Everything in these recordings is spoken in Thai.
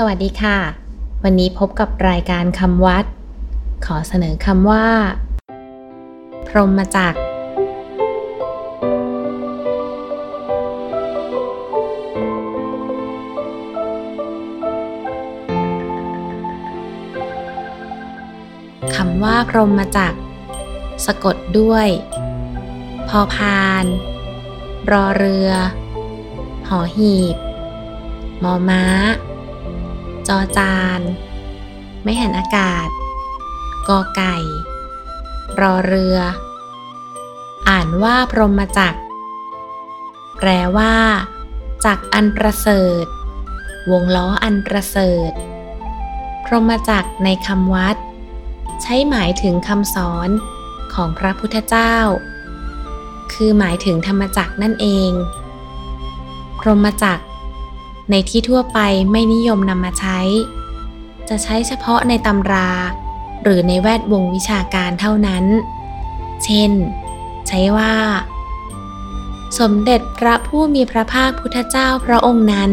สวัสดีค่ะ วันนี้พบกับรายการคำวัด ขอเสนอคำว่า พรหมจักรคำว่าพรหมจักรสะกดด้วย พอพาน รอเรือ หอหีบ มอม้า จอจาน ไม่หันอากาศ กอไก่ รอเรือ อ่านว่าพรหมจักรแปลว่า จักอันประเสริฐ วงล้ออันประเสริฐ พรหมจักรในคำวัด ใช้หมายถึงคำสอนของพระพุทธเจ้า คือหมายถึงธรรมจักรนั่นเอง พรหมจักร ในที่ทั่วไปไม่นิยมนำมาใช้ จะใช้เฉพาะในตำรา หรือในแวดวงวิชาการเท่านั้น เช่น ใช้ว่า สมเด็จพระผู้มีพระภาคพุทธเจ้าพระองค์นั้น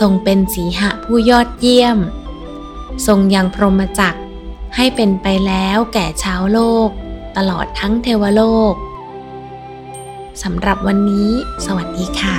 ทรงเป็นสีหะผู้ยอดเยี่ยม ทรงยังพรหมจักรให้เป็นไปแล้วแก่ชาวโลก ตลอดทั้งเทวโลกสำหรับวันนี้ สวัสดีค่ะ